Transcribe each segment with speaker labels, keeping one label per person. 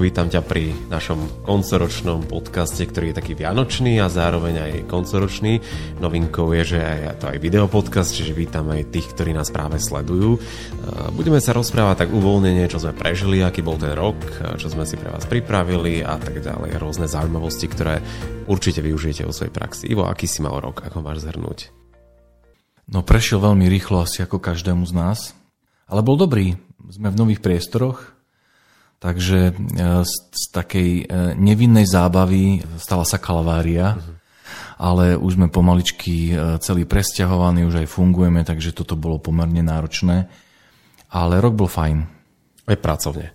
Speaker 1: vítam ťa pri našom koncoročnom podcaste, ktorý je taký vianočný a zároveň aj koncoročný. Novinkou je, že je to aj videopodcast, čiže vítam aj tých, ktorí nás práve sledujú. Budeme sa rozprávať tak uvoľnenie, čo sme prežili, aký bol ten rok, čo sme si pre vás pripravili a tak ďalej. Rôzne zaujímavosti, ktoré určite využijete vo svojej praxi. Ivo, aký si mal rok, ako máš zhrnúť?
Speaker 2: No prešiel veľmi rýchlo asi ako každému z nás, ale bol dobrý. Sme v nových priestoroch, Takže e, z, z takej e, nevinnej zábavy stala sa kalvária, uh-huh. ale už sme pomaličky e, celý presťahovaní, už aj fungujeme, takže toto bolo pomerne náročné. Ale rok bol fajn.
Speaker 1: Aj pracovne.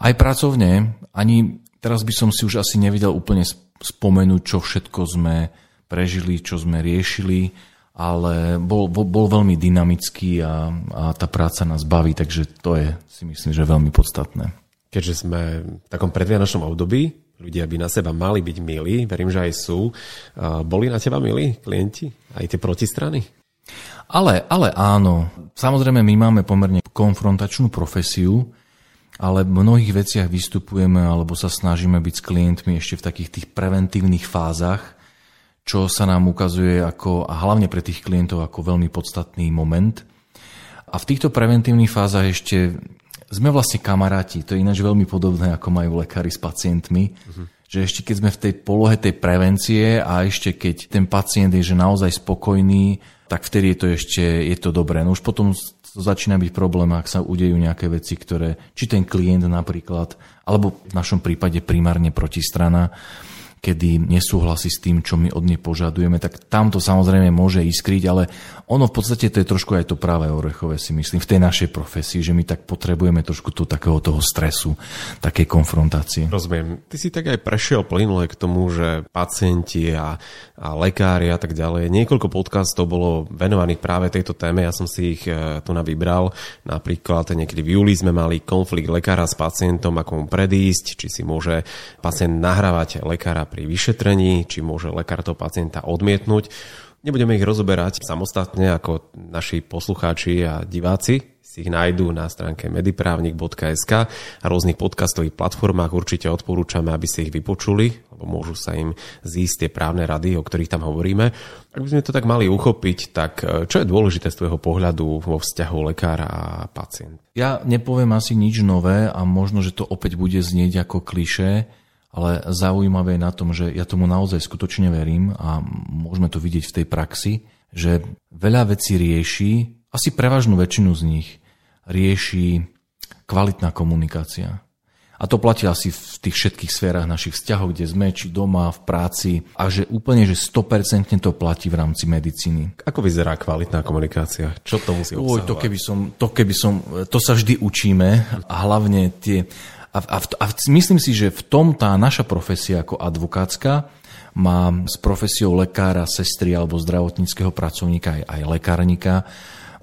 Speaker 2: Aj pracovne. Ani teraz by som si už asi nevedel úplne spomenúť, čo všetko sme prežili, čo sme riešili, ale bol, bol, bol veľmi dynamický a, a tá práca nás baví, takže to je si myslím, že veľmi podstatné
Speaker 1: keďže sme v takom predvianočnom období, ľudia by na seba mali byť milí, verím, že aj sú. Boli na teba milí klienti? Aj tie protistrany?
Speaker 2: Ale, ale áno. Samozrejme, my máme pomerne konfrontačnú profesiu, ale v mnohých veciach vystupujeme alebo sa snažíme byť s klientmi ešte v takých tých preventívnych fázach, čo sa nám ukazuje ako, a hlavne pre tých klientov ako veľmi podstatný moment. A v týchto preventívnych fázach ešte sme vlastne kamaráti. To je ináč veľmi podobné, ako majú lekári s pacientmi. Uh-huh. Že ešte keď sme v tej polohe tej prevencie a ešte keď ten pacient je že naozaj spokojný, tak vtedy je to ešte je to dobré. No už potom to začína byť problém, ak sa udejú nejaké veci, ktoré, či ten klient napríklad, alebo v našom prípade primárne protistrana, kedy nesúhlasí s tým, čo my od nej požadujeme, tak tam to samozrejme môže iskriť, ale ono v podstate to je trošku aj to práve orechové si myslím, v tej našej profesii, že my tak potrebujeme trošku tu takého toho stresu, takej konfrontácie.
Speaker 1: Rozumiem. Ty si tak aj prešiel plynule k tomu, že pacienti a, a lekári a tak ďalej. Niekoľko podcastov bolo venovaných práve tejto téme, ja som si ich e, tu navybral. Napríklad niekedy v júli sme mali konflikt lekára s pacientom, ako mu predísť, či si môže pacient nahrávať lekára pri vyšetrení, či môže lekár toho pacienta odmietnúť. Nebudeme ich rozoberať samostatne ako naši poslucháči a diváci si ich nájdú na stránke mediprávnik.sk a rôznych podcastových platformách. Určite odporúčame, aby si ich vypočuli, lebo môžu sa im zísť tie právne rady, o ktorých tam hovoríme. Ak by sme to tak mali uchopiť, tak e, čo je dôležité z tvojho pohľadu vo vzťahu lekára a pacient?
Speaker 2: Ja nepoviem asi nič nové a možno, že to opäť bude znieť ako kliše, ale zaujímavé je na tom, že ja tomu naozaj skutočne verím a môžeme to vidieť v tej praxi, že veľa vecí rieši, asi prevažnú väčšinu z nich rieši kvalitná komunikácia. A to platí asi v tých všetkých sférach našich vzťahov, kde sme, či doma, v práci. A že úplne, že 100% to platí v rámci medicíny.
Speaker 1: Ako vyzerá kvalitná komunikácia? Čo to musí obsahovať?
Speaker 2: Oj, to keby som, to keby som, to sa vždy učíme. A hlavne tie, a, a, a myslím si, že v tom tá naša profesia ako advokátska má s profesiou lekára, sestry alebo zdravotníckého pracovníka aj, aj lekárnika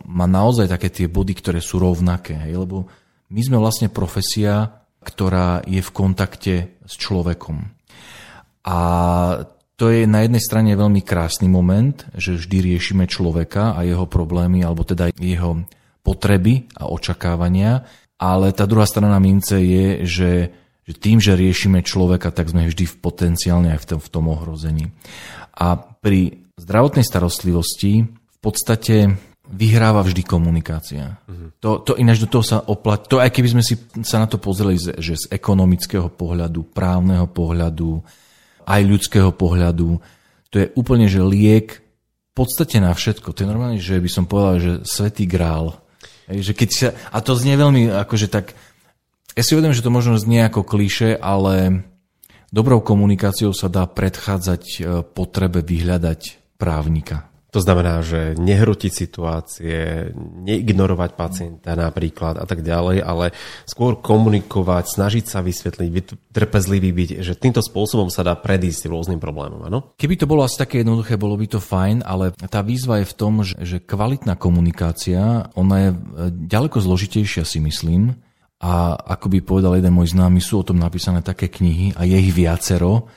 Speaker 2: má naozaj také tie body, ktoré sú rovnaké. Hej? Lebo my sme vlastne profesia, ktorá je v kontakte s človekom. A to je na jednej strane veľmi krásny moment, že vždy riešime človeka a jeho problémy, alebo teda jeho potreby a očakávania. Ale tá druhá strana mince je, že, že tým, že riešime človeka, tak sme vždy v potenciálne aj v tom, v tom ohrození. A pri zdravotnej starostlivosti v podstate vyhráva vždy komunikácia. Uh-huh. To, to ináč do toho sa oplatí. To aj keby sme si sa na to pozreli, že z ekonomického pohľadu, právneho pohľadu, aj ľudského pohľadu, to je úplne, že liek v podstate na všetko. To je normálne, že by som povedal, že svetý grál. Že keď sa, a to znie veľmi akože tak... Ja si uvedom, že to možno znie ako kliše, ale dobrou komunikáciou sa dá predchádzať e, potrebe vyhľadať právnika.
Speaker 1: To znamená, že nehrotiť situácie, neignorovať pacienta napríklad a tak ďalej, ale skôr komunikovať, snažiť sa vysvetliť, byť trpezlivý byť, že týmto spôsobom sa dá predísť rôznym problémom, áno?
Speaker 2: Keby to bolo asi také jednoduché, bolo by to fajn, ale tá výzva je v tom, že, že kvalitná komunikácia, ona je e, ďaleko zložitejšia si myslím, a ako by povedal jeden môj známy, sú o tom napísané také knihy a je ich viacero,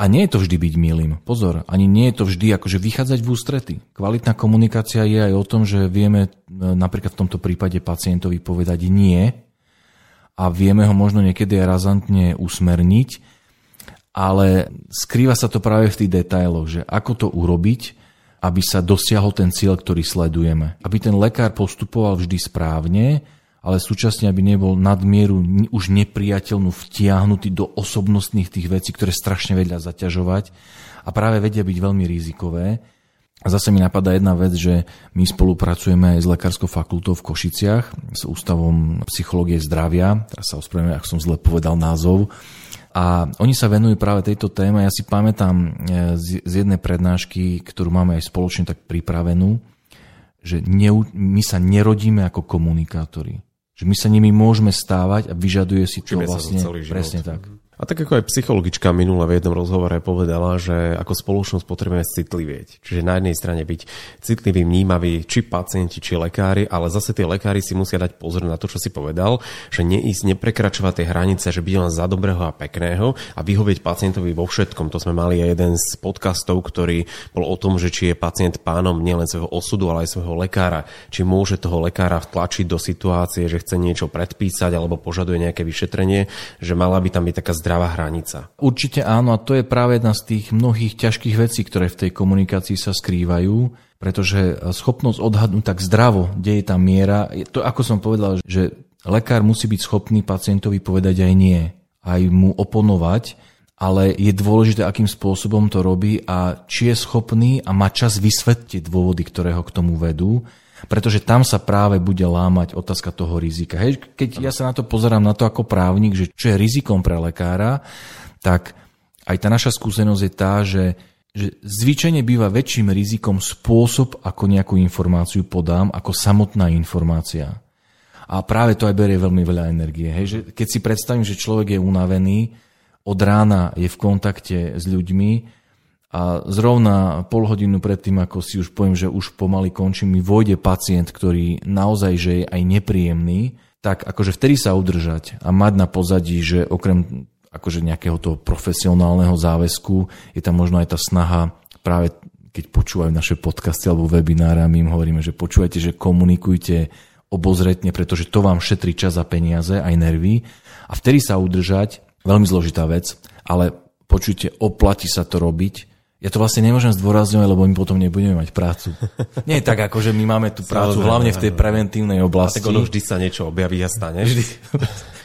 Speaker 2: a nie je to vždy byť milým. Pozor, ani nie je to vždy akože vychádzať v ústrety. Kvalitná komunikácia je aj o tom, že vieme e, napríklad v tomto prípade pacientovi povedať nie a vieme ho možno niekedy razantne usmerniť, ale skrýva sa to práve v tých detailoch, že ako to urobiť, aby sa dosiahol ten cieľ, ktorý sledujeme. Aby ten lekár postupoval vždy správne, ale súčasne, aby nebol nadmieru už nepriateľnú vtiahnutý do osobnostných tých vecí, ktoré strašne vedia zaťažovať a práve vedia byť veľmi rizikové. A zase mi napadá jedna vec, že my spolupracujeme aj s Lekárskou fakultou v Košiciach, s Ústavom psychológie zdravia, teraz sa ospravedlňujem, ak som zle povedal názov, a oni sa venujú práve tejto téme. Ja si pamätám e, z jednej prednášky, ktorú máme aj spoločne tak pripravenú, že my sa nerodíme ako komunikátori. Že my sa nimi môžeme stávať a vyžaduje si to vlastne presne tak. Mhm.
Speaker 1: A tak ako aj psychologička minule v jednom rozhovore povedala, že ako spoločnosť potrebujeme citlivieť. Čiže na jednej strane byť citlivý, vnímavý, či pacienti, či lekári, ale zase tí lekári si musia dať pozor na to, čo si povedal, že neísť, neprekračovať tie hranice, že byť len za dobrého a pekného a vyhovieť pacientovi vo všetkom. To sme mali aj jeden z podcastov, ktorý bol o tom, že či je pacient pánom nielen svojho osudu, ale aj svojho lekára. Či môže toho lekára vtlačiť do situácie, že chce niečo predpísať alebo požaduje nejaké vyšetrenie, že mala by tam byť taká zdravá hranica.
Speaker 2: Určite áno a to je práve jedna z tých mnohých ťažkých vecí, ktoré v tej komunikácii sa skrývajú, pretože schopnosť odhadnúť tak zdravo, kde je tá miera, to ako som povedal, že lekár musí byť schopný pacientovi povedať aj nie, aj mu oponovať, ale je dôležité, akým spôsobom to robí a či je schopný a má čas vysvetliť dôvody, ktoré ho k tomu vedú pretože tam sa práve bude lámať otázka toho rizika. Hej, keď ja sa na to pozerám na to ako právnik, že čo je rizikom pre lekára, tak aj tá naša skúsenosť je tá, že, že zvyčajne býva väčším rizikom spôsob, ako nejakú informáciu podám, ako samotná informácia. A práve to aj berie veľmi veľa energie. Hej, že keď si predstavím, že človek je unavený, od rána je v kontakte s ľuďmi, a zrovna pol hodinu predtým, ako si už poviem, že už pomaly končím, mi vojde pacient, ktorý naozaj že je aj nepríjemný, tak akože vtedy sa udržať a mať na pozadí, že okrem akože nejakého toho profesionálneho záväzku je tam možno aj tá snaha práve keď počúvajú naše podcasty alebo webináre a my im hovoríme, že počúvajte, že komunikujte obozretne, pretože to vám šetrí čas a peniaze, aj nervy. A vtedy sa udržať, veľmi zložitá vec, ale počujte, oplatí sa to robiť, ja to vlastne nemôžem zdôrazňovať, lebo my potom nebudeme mať prácu. Nie tak, ako že my máme tú prácu hlavne v tej preventívnej oblasti.
Speaker 1: A tak ono vždy sa niečo objaví a stane.
Speaker 2: Vždy,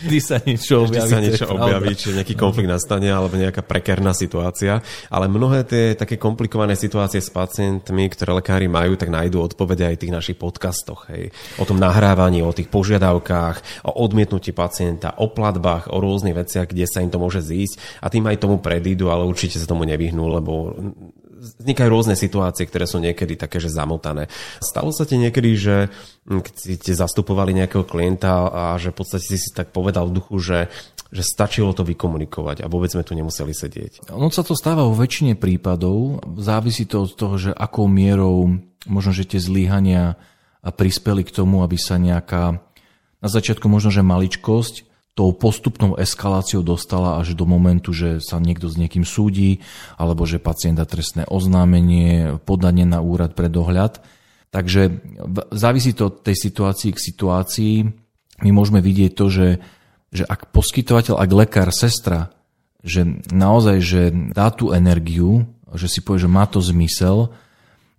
Speaker 2: vždy sa niečo objaví.
Speaker 1: Vždy sa niečo objaví, či nejaký konflikt nastane alebo nejaká prekerná situácia. Ale mnohé tie také komplikované situácie s pacientmi, ktoré lekári majú, tak nájdú odpovede aj v tých našich podcastoch. Hej. O tom nahrávaní, o tých požiadavkách, o odmietnutí pacienta, o platbách, o rôznych veciach, kde sa im to môže zísť a tým aj tomu predídu, ale určite sa tomu nevyhnú, lebo vznikajú rôzne situácie, ktoré sú niekedy také, že zamotané. Stalo sa ti niekedy, že hm, keď ste zastupovali nejakého klienta a že v podstate si si tak povedal v duchu, že že stačilo to vykomunikovať a vôbec sme tu nemuseli sedieť.
Speaker 2: Ono sa to stáva vo väčšine prípadov. Závisí to od toho, že akou mierou možno, že tie zlíhania prispeli k tomu, aby sa nejaká na začiatku možno, že maličkosť tou postupnou eskaláciou dostala až do momentu, že sa niekto s niekým súdi, alebo že pacient dá trestné oznámenie, podanie na úrad pre dohľad. Takže závisí to od tej situácii k situácii. My môžeme vidieť to, že, že ak poskytovateľ, ak lekár, sestra, že naozaj, že dá tú energiu, že si povie, že má to zmysel,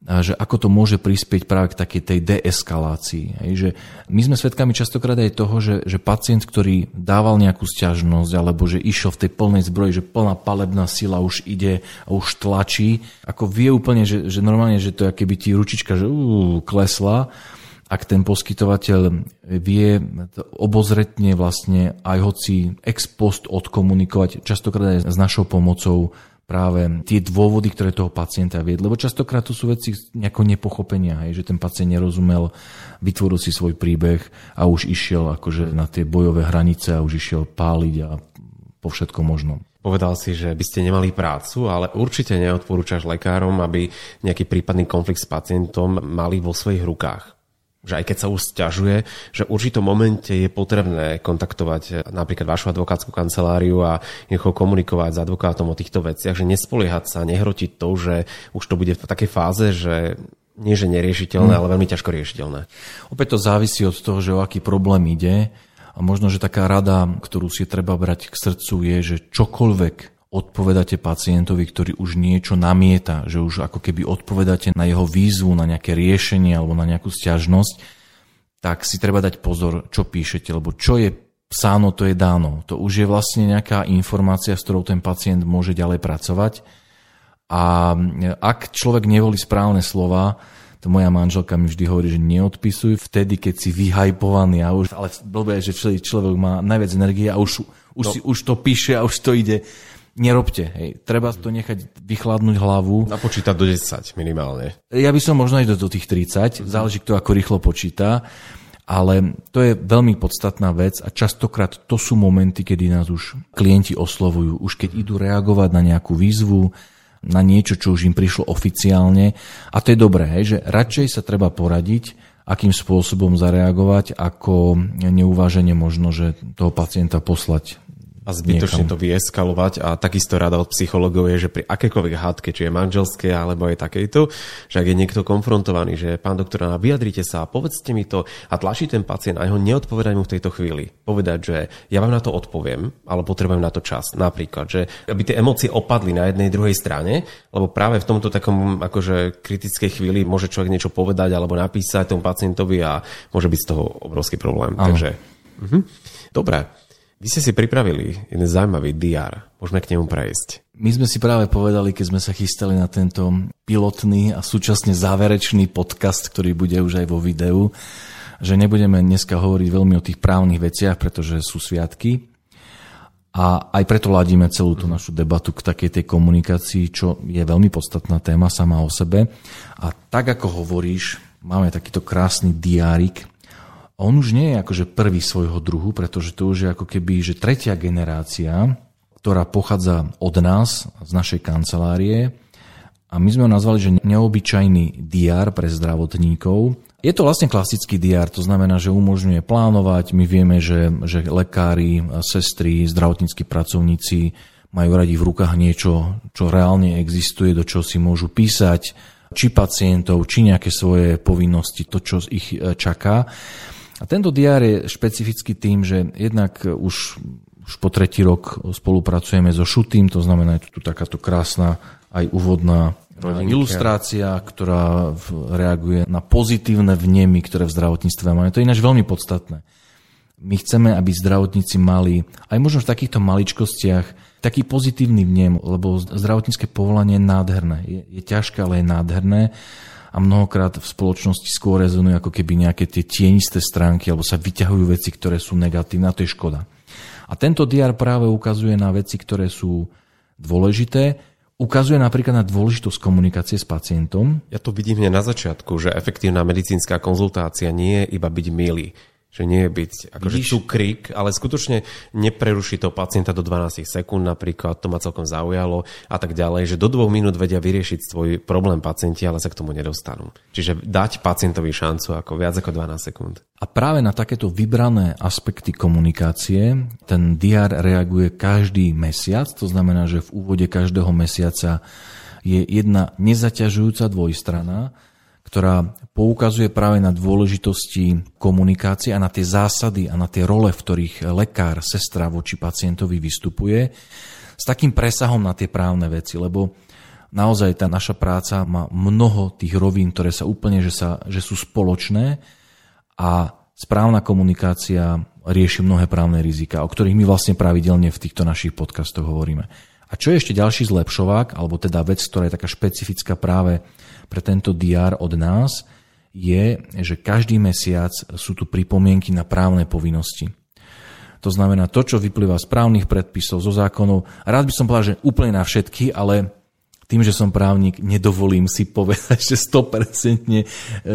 Speaker 2: že ako to môže prispieť práve k takej tej deeskalácii. Hej, že my sme svedkami častokrát aj toho, že, že pacient, ktorý dával nejakú stiažnosť alebo že išiel v tej plnej zbroji, že plná palebná sila už ide a už tlačí, ako vie úplne, že, že normálne, že to je keby ti ručička že ú, klesla, ak ten poskytovateľ vie obozretne vlastne aj hoci ex post odkomunikovať, častokrát aj s našou pomocou práve tie dôvody, ktoré toho pacienta viedli. Lebo častokrát to sú veci nejako nepochopenia, hej, že ten pacient nerozumel, vytvoril si svoj príbeh a už išiel akože na tie bojové hranice a už išiel páliť a po všetkom možnom.
Speaker 1: Povedal si, že by ste nemali prácu, ale určite neodporúčaš lekárom, aby nejaký prípadný konflikt s pacientom mali vo svojich rukách že aj keď sa už stiažuje, že v určitom momente je potrebné kontaktovať napríklad vašu advokátsku kanceláriu a niekoho komunikovať s advokátom o týchto veciach, že nespoliehať sa, nehrotiť to, že už to bude v takej fáze, že nie že neriešiteľné, hmm. ale veľmi ťažko riešiteľné.
Speaker 2: Opäť to závisí od toho, že o aký problém ide. A možno, že taká rada, ktorú si treba brať k srdcu je, že čokoľvek odpovedáte pacientovi, ktorý už niečo namieta, že už ako keby odpovedáte na jeho výzvu, na nejaké riešenie alebo na nejakú stiažnosť, tak si treba dať pozor, čo píšete, lebo čo je psáno, to je dáno. To už je vlastne nejaká informácia, s ktorou ten pacient môže ďalej pracovať. A ak človek nevolí správne slova, to moja manželka mi vždy hovorí, že neodpisuj vtedy, keď si vyhajpovaný. A už, ale blbé že človek má najviac energie a už, už, no. si, už to píše a už to ide. Nerobte, hej. Treba to nechať vychladnúť hlavu.
Speaker 1: Napočítať do 10 minimálne.
Speaker 2: Ja by som možno aj do, do tých 30, mm-hmm. záleží kto ako rýchlo počíta. Ale to je veľmi podstatná vec a častokrát to sú momenty, kedy nás už klienti oslovujú. Už keď idú reagovať na nejakú výzvu, na niečo, čo už im prišlo oficiálne. A to je dobré, hej, že radšej sa treba poradiť, akým spôsobom zareagovať, ako neuváženie možno, že toho pacienta poslať
Speaker 1: a zbytočne niekam. to vyeskalovať a takisto rada od psychologov je, že pri akékoľvek hádke, či je manželské alebo aj takejto, že ak je niekto konfrontovaný, že pán doktor, vyjadrite sa a povedzte mi to a tlačí ten pacient a jeho neodpovedať mu v tejto chvíli. Povedať, že ja vám na to odpoviem, ale potrebujem na to čas. Napríklad, že aby tie emócie opadli na jednej druhej strane, lebo práve v tomto takom akože kritickej chvíli môže človek niečo povedať alebo napísať tomu pacientovi a môže byť z toho obrovský problém. Ano. Takže, uh-huh. dobre. Vy ste si pripravili jeden zaujímavý DR. Môžeme k nemu prejsť.
Speaker 2: My sme si práve povedali, keď sme sa chystali na tento pilotný a súčasne záverečný podcast, ktorý bude už aj vo videu, že nebudeme dneska hovoriť veľmi o tých právnych veciach, pretože sú sviatky. A aj preto ladíme celú tú našu debatu k takej tej komunikácii, čo je veľmi podstatná téma sama o sebe. A tak ako hovoríš, máme takýto krásny diárik, on už nie je akože prvý svojho druhu, pretože to už je ako keby, že tretia generácia, ktorá pochádza od nás, z našej kancelárie. A my sme ho nazvali, že neobyčajný DR pre zdravotníkov. Je to vlastne klasický DR, to znamená, že umožňuje plánovať. My vieme, že, že lekári, sestry, zdravotníckí pracovníci majú radi v rukách niečo, čo reálne existuje, do čoho si môžu písať, či pacientov, či nejaké svoje povinnosti, to, čo ich čaká. A tento diár je špecifický tým, že jednak už, už po tretí rok spolupracujeme so Šutým, to znamená, je tu takáto krásna aj úvodná Rodinky. ilustrácia, ktorá reaguje na pozitívne vnemy, ktoré v zdravotníctve máme. To je ináč veľmi podstatné. My chceme, aby zdravotníci mali aj možno v takýchto maličkostiach taký pozitívny vnem, lebo zdravotnícke povolanie je nádherné. Je, je ťažké, ale je nádherné a mnohokrát v spoločnosti skôr rezonujú ako keby nejaké tie tienisté stránky alebo sa vyťahujú veci, ktoré sú negatívne a to je škoda. A tento DR práve ukazuje na veci, ktoré sú dôležité, ukazuje napríklad na dôležitosť komunikácie s pacientom.
Speaker 1: Ja to vidím hneď na začiatku, že efektívna medicínska konzultácia nie je iba byť milý, že nie je byť akože cukrík, ale skutočne nepreruší to pacienta do 12 sekúnd napríklad, to ma celkom zaujalo a tak ďalej, že do dvoch minút vedia vyriešiť svoj problém pacienti, ale sa k tomu nedostanú. Čiže dať pacientovi šancu ako viac ako 12 sekúnd.
Speaker 2: A práve na takéto vybrané aspekty komunikácie ten DR reaguje každý mesiac, to znamená, že v úvode každého mesiaca je jedna nezaťažujúca dvojstrana, ktorá poukazuje práve na dôležitosti komunikácie a na tie zásady a na tie role, v ktorých lekár, sestra voči pacientovi vystupuje, s takým presahom na tie právne veci, lebo naozaj tá naša práca má mnoho tých rovín, ktoré sa úplne, že, sa, že sú spoločné a správna komunikácia rieši mnohé právne rizika, o ktorých my vlastne pravidelne v týchto našich podcastoch hovoríme. A čo je ešte ďalší zlepšovák, alebo teda vec, ktorá je taká špecifická práve pre tento DR od nás je, že každý mesiac sú tu pripomienky na právne povinnosti. To znamená to, čo vyplýva z právnych predpisov, zo zákonov. Rád by som povedal, že úplne na všetky, ale tým, že som právnik, nedovolím si povedať, že 100% e,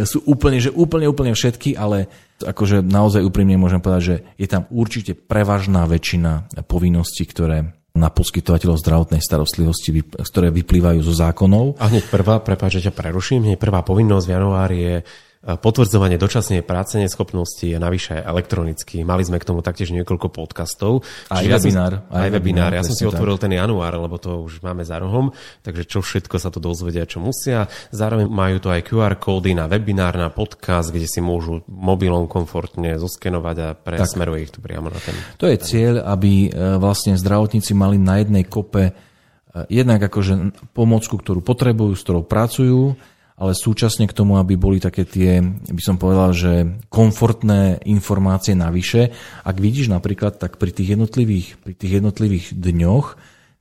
Speaker 2: sú úplne, že úplne, úplne všetky, ale akože naozaj úprimne môžem povedať, že je tam určite prevažná väčšina povinností, ktoré na poskytovateľov zdravotnej starostlivosti, ktoré vyplývajú zo zákonov.
Speaker 1: A hneď prvá, prepáč, že ťa preruším, hneď prvá povinnosť v januári je potvrdzovanie dočasnej práce neschopnosti je navyše elektronicky. Mali sme k tomu taktiež niekoľko podcastov.
Speaker 2: Aj webinár.
Speaker 1: Ja som, aj, aj webinár. Ja som si otvoril tak. ten január, lebo to už máme za rohom, takže čo všetko sa to dozvedia, čo musia. Zároveň majú to aj QR kódy na webinár, na podcast, kde si môžu mobilom komfortne zoskenovať a presmeruje ich tu priamo na ten.
Speaker 2: To je cieľ, aby e, vlastne zdravotníci mali na jednej kope e, jednak akože pomocku, ktorú potrebujú, s ktorou pracujú, ale súčasne k tomu, aby boli také tie, by som povedal, že komfortné informácie navyše. Ak vidíš napríklad, tak pri tých jednotlivých, pri tých jednotlivých dňoch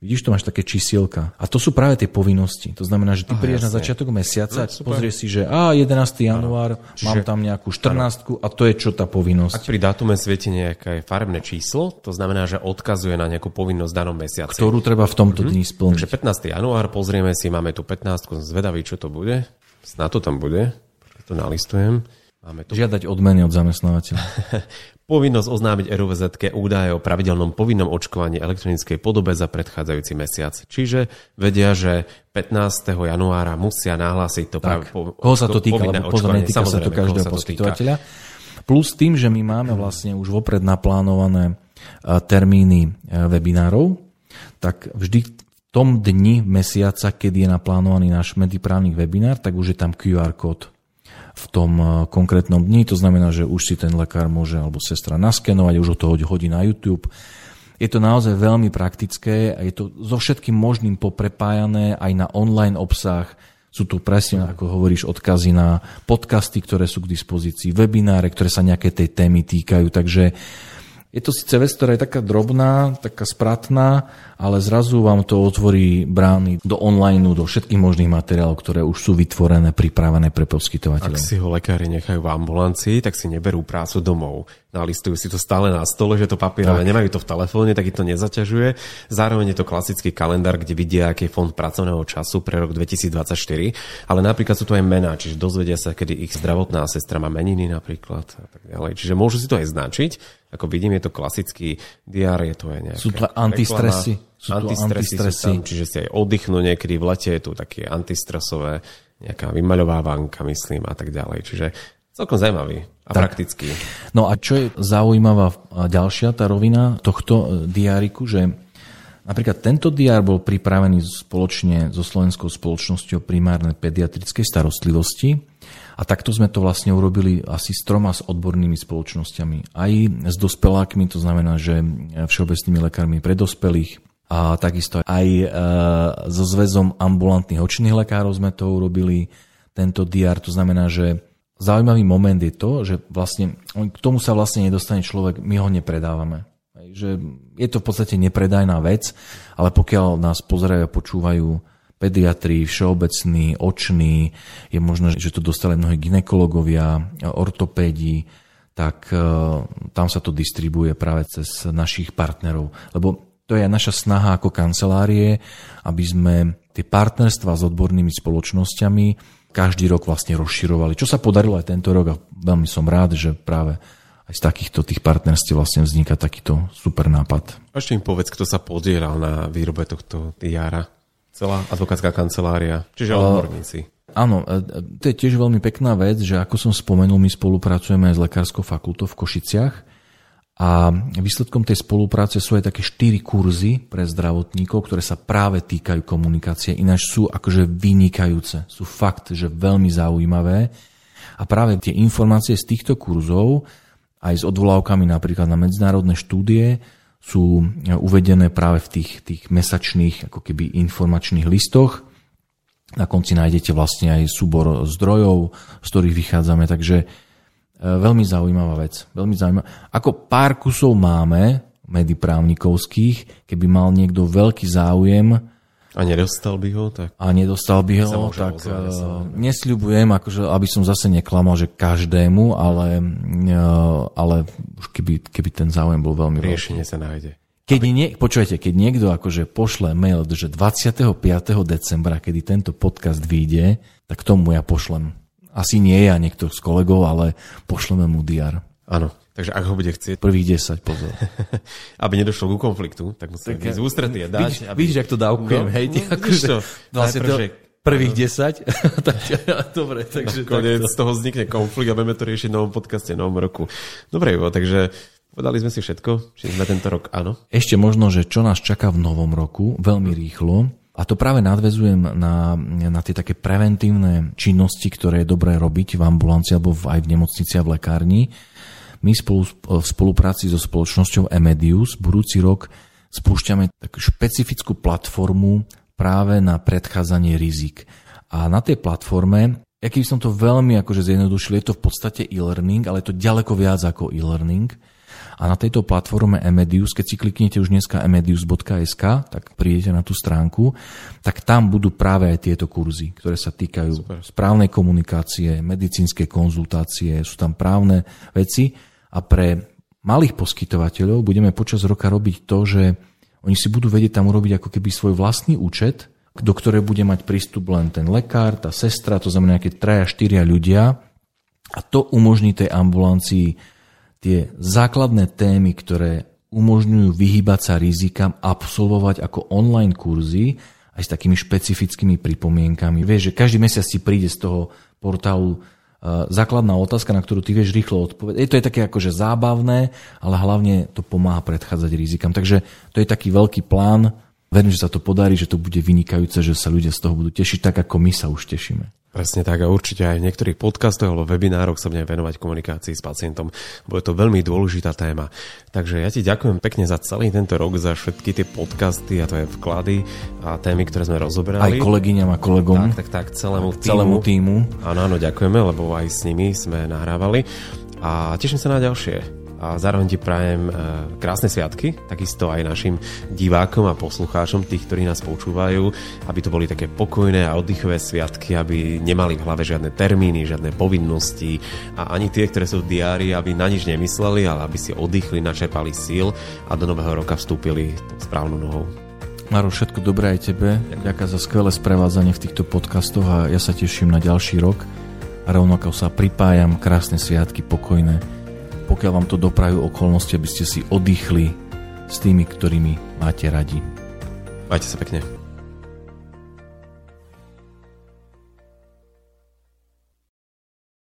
Speaker 2: Vidíš, to máš také čísielka. A to sú práve tie povinnosti. To znamená, že ty prídeš na začiatok mesiaca, no, pozrieš si, že a 11. január, Čiže, mám tam nejakú 14 a to je čo tá povinnosť.
Speaker 1: Ak pri dátume svieti nejaké farebné číslo, to znamená, že odkazuje na nejakú povinnosť v danom mesiaci.
Speaker 2: Ktorú treba v tomto mm-hmm. dni splniť.
Speaker 1: Takže 15. január, pozrieme si, máme tu 15, som zvedavý, čo to bude. Na to tam bude, to nalistujem.
Speaker 2: Máme tu... Žiadať odmeny od zamestnávateľa.
Speaker 1: Povinnosť oznámiť RUVZ údaje o pravidelnom povinnom očkovaní elektronickej podobe za predchádzajúci mesiac. Čiže vedia, že 15. januára musia nahlásiť to
Speaker 2: tak. Po, Koho sa to týka? Lebo pozor, netýka sa to každého poskytovateľa. Plus tým, že my máme vlastne už vopred naplánované termíny webinárov, tak vždy tom dni mesiaca, kedy je naplánovaný náš mediprávny webinár, tak už je tam QR kód v tom eh, konkrétnom dni. To znamená, že už si ten lekár môže alebo sestra naskenovať, už ho to hodí na YouTube. Je to naozaj veľmi praktické a je to so všetkým možným poprepájané aj na online obsah. Sú tu presne, ako hovoríš, odkazy na podcasty, ktoré sú k dispozícii, webináre, ktoré sa nejaké tej témy týkajú. Takže je to síce vec, ktorá je taká drobná, taká spratná, ale zrazu vám to otvorí brány do online, do všetkých možných materiálov, ktoré už sú vytvorené, pripravené pre poskytovateľov.
Speaker 1: Ak si ho lekári nechajú v ambulancii, tak si neberú prácu domov. Nalistujú si to stále na stole, že to papierové, nemajú to v telefóne, tak ich to nezaťažuje. Zároveň je to klasický kalendár, kde vidia, aký je fond pracovného času pre rok 2024, ale napríklad sú to aj mená, čiže dozvedia sa, kedy ich zdravotná sestra má meniny napríklad a tak ďalej. Čiže môžu si to aj značiť ako vidím, je to klasický diár, je to aj nejaké
Speaker 2: Sú to antistresy.
Speaker 1: Sú antistresy, antistresy. Sú tam, čiže si aj oddychnú niekedy v lete, je tu také antistresové, nejaká vymaľovávanka, myslím, a tak ďalej. Čiže celkom zaujímavý a tak. praktický.
Speaker 2: No a čo je zaujímavá ďalšia tá rovina tohto e, diáriku, že napríklad tento diár bol pripravený spoločne so Slovenskou spoločnosťou primárnej pediatrickej starostlivosti a takto sme to vlastne urobili asi s troma s odbornými spoločnosťami. Aj s dospelákmi, to znamená, že všeobecnými lekármi pre dospelých, a takisto aj e, so zväzom ambulantných očných lekárov sme to urobili, tento DR, to znamená, že zaujímavý moment je to, že vlastne k tomu sa vlastne nedostane človek, my ho nepredávame. Že je to v podstate nepredajná vec, ale pokiaľ nás pozerajú a počúvajú pediatri, všeobecný, očný, je možné, že to dostali mnohí ginekologovia, ortopédi, tak e, tam sa to distribuje práve cez našich partnerov. Lebo to je naša snaha ako kancelárie, aby sme tie partnerstva s odbornými spoločnosťami každý rok vlastne rozširovali. Čo sa podarilo aj tento rok a veľmi som rád, že práve aj z takýchto tých partnerstiev vlastne vzniká takýto super nápad.
Speaker 1: Ešte im povedz, kto sa podielal na výrobe tohto diára. Celá advokátska kancelária, čiže odborníci.
Speaker 2: Áno, e, e, to je tiež veľmi pekná vec, že ako som spomenul, my spolupracujeme s Lekárskou fakultou v Košiciach a výsledkom tej spolupráce sú aj také štyri kurzy pre zdravotníkov, ktoré sa práve týkajú komunikácie, ináč sú akože vynikajúce, sú fakt, že veľmi zaujímavé. A práve tie informácie z týchto kurzov aj s odvolávkami napríklad na medzinárodné štúdie sú uvedené práve v tých, tých mesačných ako keby informačných listoch. Na konci nájdete vlastne aj súbor zdrojov, z ktorých vychádzame, takže veľmi zaujímavá vec. Veľmi zaujímavá. Ako pár kusov máme, mediprávnikovských, keby mal niekto veľký záujem,
Speaker 1: a nedostal by ho? Tak...
Speaker 2: A nedostal by ho, tak uh, nesľubujem, akože, aby som zase neklamal, že každému, ale, uh, ale už keby, keby ten záujem bol veľmi
Speaker 1: Riešenie sa nájde.
Speaker 2: Keď nie, počujete, keď niekto akože pošle mail, že 25. decembra, kedy tento podcast vyjde, tak tomu ja pošlem. Asi nie ja, niekto z kolegov, ale pošleme mu diar.
Speaker 1: Áno. Takže ak ho bude chcieť...
Speaker 2: Prvých 10, pozor.
Speaker 1: aby nedošlo ku konfliktu, tak musíme tak, ísť ústretie dať.
Speaker 2: Vidíš, aby... vidíš, jak to dávkujem, no, hej? Ty, no, akože,
Speaker 1: to, 20. Najprv, že
Speaker 2: Prvých 10? tak, dobre, takže
Speaker 1: Konec z toho vznikne konflikt a budeme to riešiť v novom podcaste, novom roku. Dobre, Ivo, takže Povedali sme si všetko, či sme tento rok áno.
Speaker 2: Ešte možno, že čo nás čaká v novom roku, veľmi rýchlo. A to práve nadvezujem na, na tie také preventívne činnosti, ktoré je dobré robiť v ambulancii alebo aj v nemocnici a v lekárni. My spolu, v spolupráci so spoločnosťou Emedius budúci rok spúšťame takú špecifickú platformu práve na predchádzanie rizik. A na tej platforme, aký som to veľmi akože zjednodušil, je to v podstate e-learning, ale je to ďaleko viac ako e-learning a na tejto platforme Emedius, keď si kliknete už dneska emedius.sk, tak prídete na tú stránku, tak tam budú práve aj tieto kurzy, ktoré sa týkajú Super. správnej komunikácie, medicínskej konzultácie, sú tam právne veci a pre malých poskytovateľov budeme počas roka robiť to, že oni si budú vedieť tam urobiť ako keby svoj vlastný účet, do ktoré bude mať prístup len ten lekár, tá sestra, to znamená nejaké 3 4 ľudia a to umožní tej ambulancii tie základné témy, ktoré umožňujú vyhýbať sa rizikám, absolvovať ako online kurzy aj s takými špecifickými pripomienkami. Vieš, že každý mesiac si príde z toho portálu uh, základná otázka, na ktorú ty vieš rýchlo odpovedať. Je to je také akože zábavné, ale hlavne to pomáha predchádzať rizikám. Takže to je taký veľký plán. Verím, že sa to podarí, že to bude vynikajúce, že sa ľudia z toho budú tešiť tak, ako my sa už tešíme.
Speaker 1: Presne tak a určite aj v niektorých podcastoch alebo webinároch sa budeme venovať komunikácii s pacientom, bo je to veľmi dôležitá téma. Takže ja ti ďakujem pekne za celý tento rok, za všetky tie podcasty a to je vklady a témy, ktoré sme rozoberali.
Speaker 2: Aj kolegyňam a kolegom.
Speaker 1: Tak, tak, tak, celému týmu.
Speaker 2: Celému týmu.
Speaker 1: Áno, áno, ďakujeme, lebo aj s nimi sme nahrávali a teším sa na ďalšie a zároveň ti prajem e, krásne sviatky, takisto aj našim divákom a poslucháčom, tých, ktorí nás počúvajú, aby to boli také pokojné a oddychové sviatky, aby nemali v hlave žiadne termíny, žiadne povinnosti a ani tie, ktoré sú v diári, aby na nič nemysleli, ale aby si oddychli, načerpali síl a do nového roka vstúpili správnou nohou.
Speaker 2: Maro, všetko dobré aj tebe. Ďakujem za skvelé sprevádzanie v týchto podcastoch a ja sa teším na ďalší rok. A rovnako sa pripájam, krásne sviatky, pokojné pokiaľ vám to doprajú okolnosti, aby ste si oddychli s tými, ktorými máte radi.
Speaker 1: Majte sa pekne.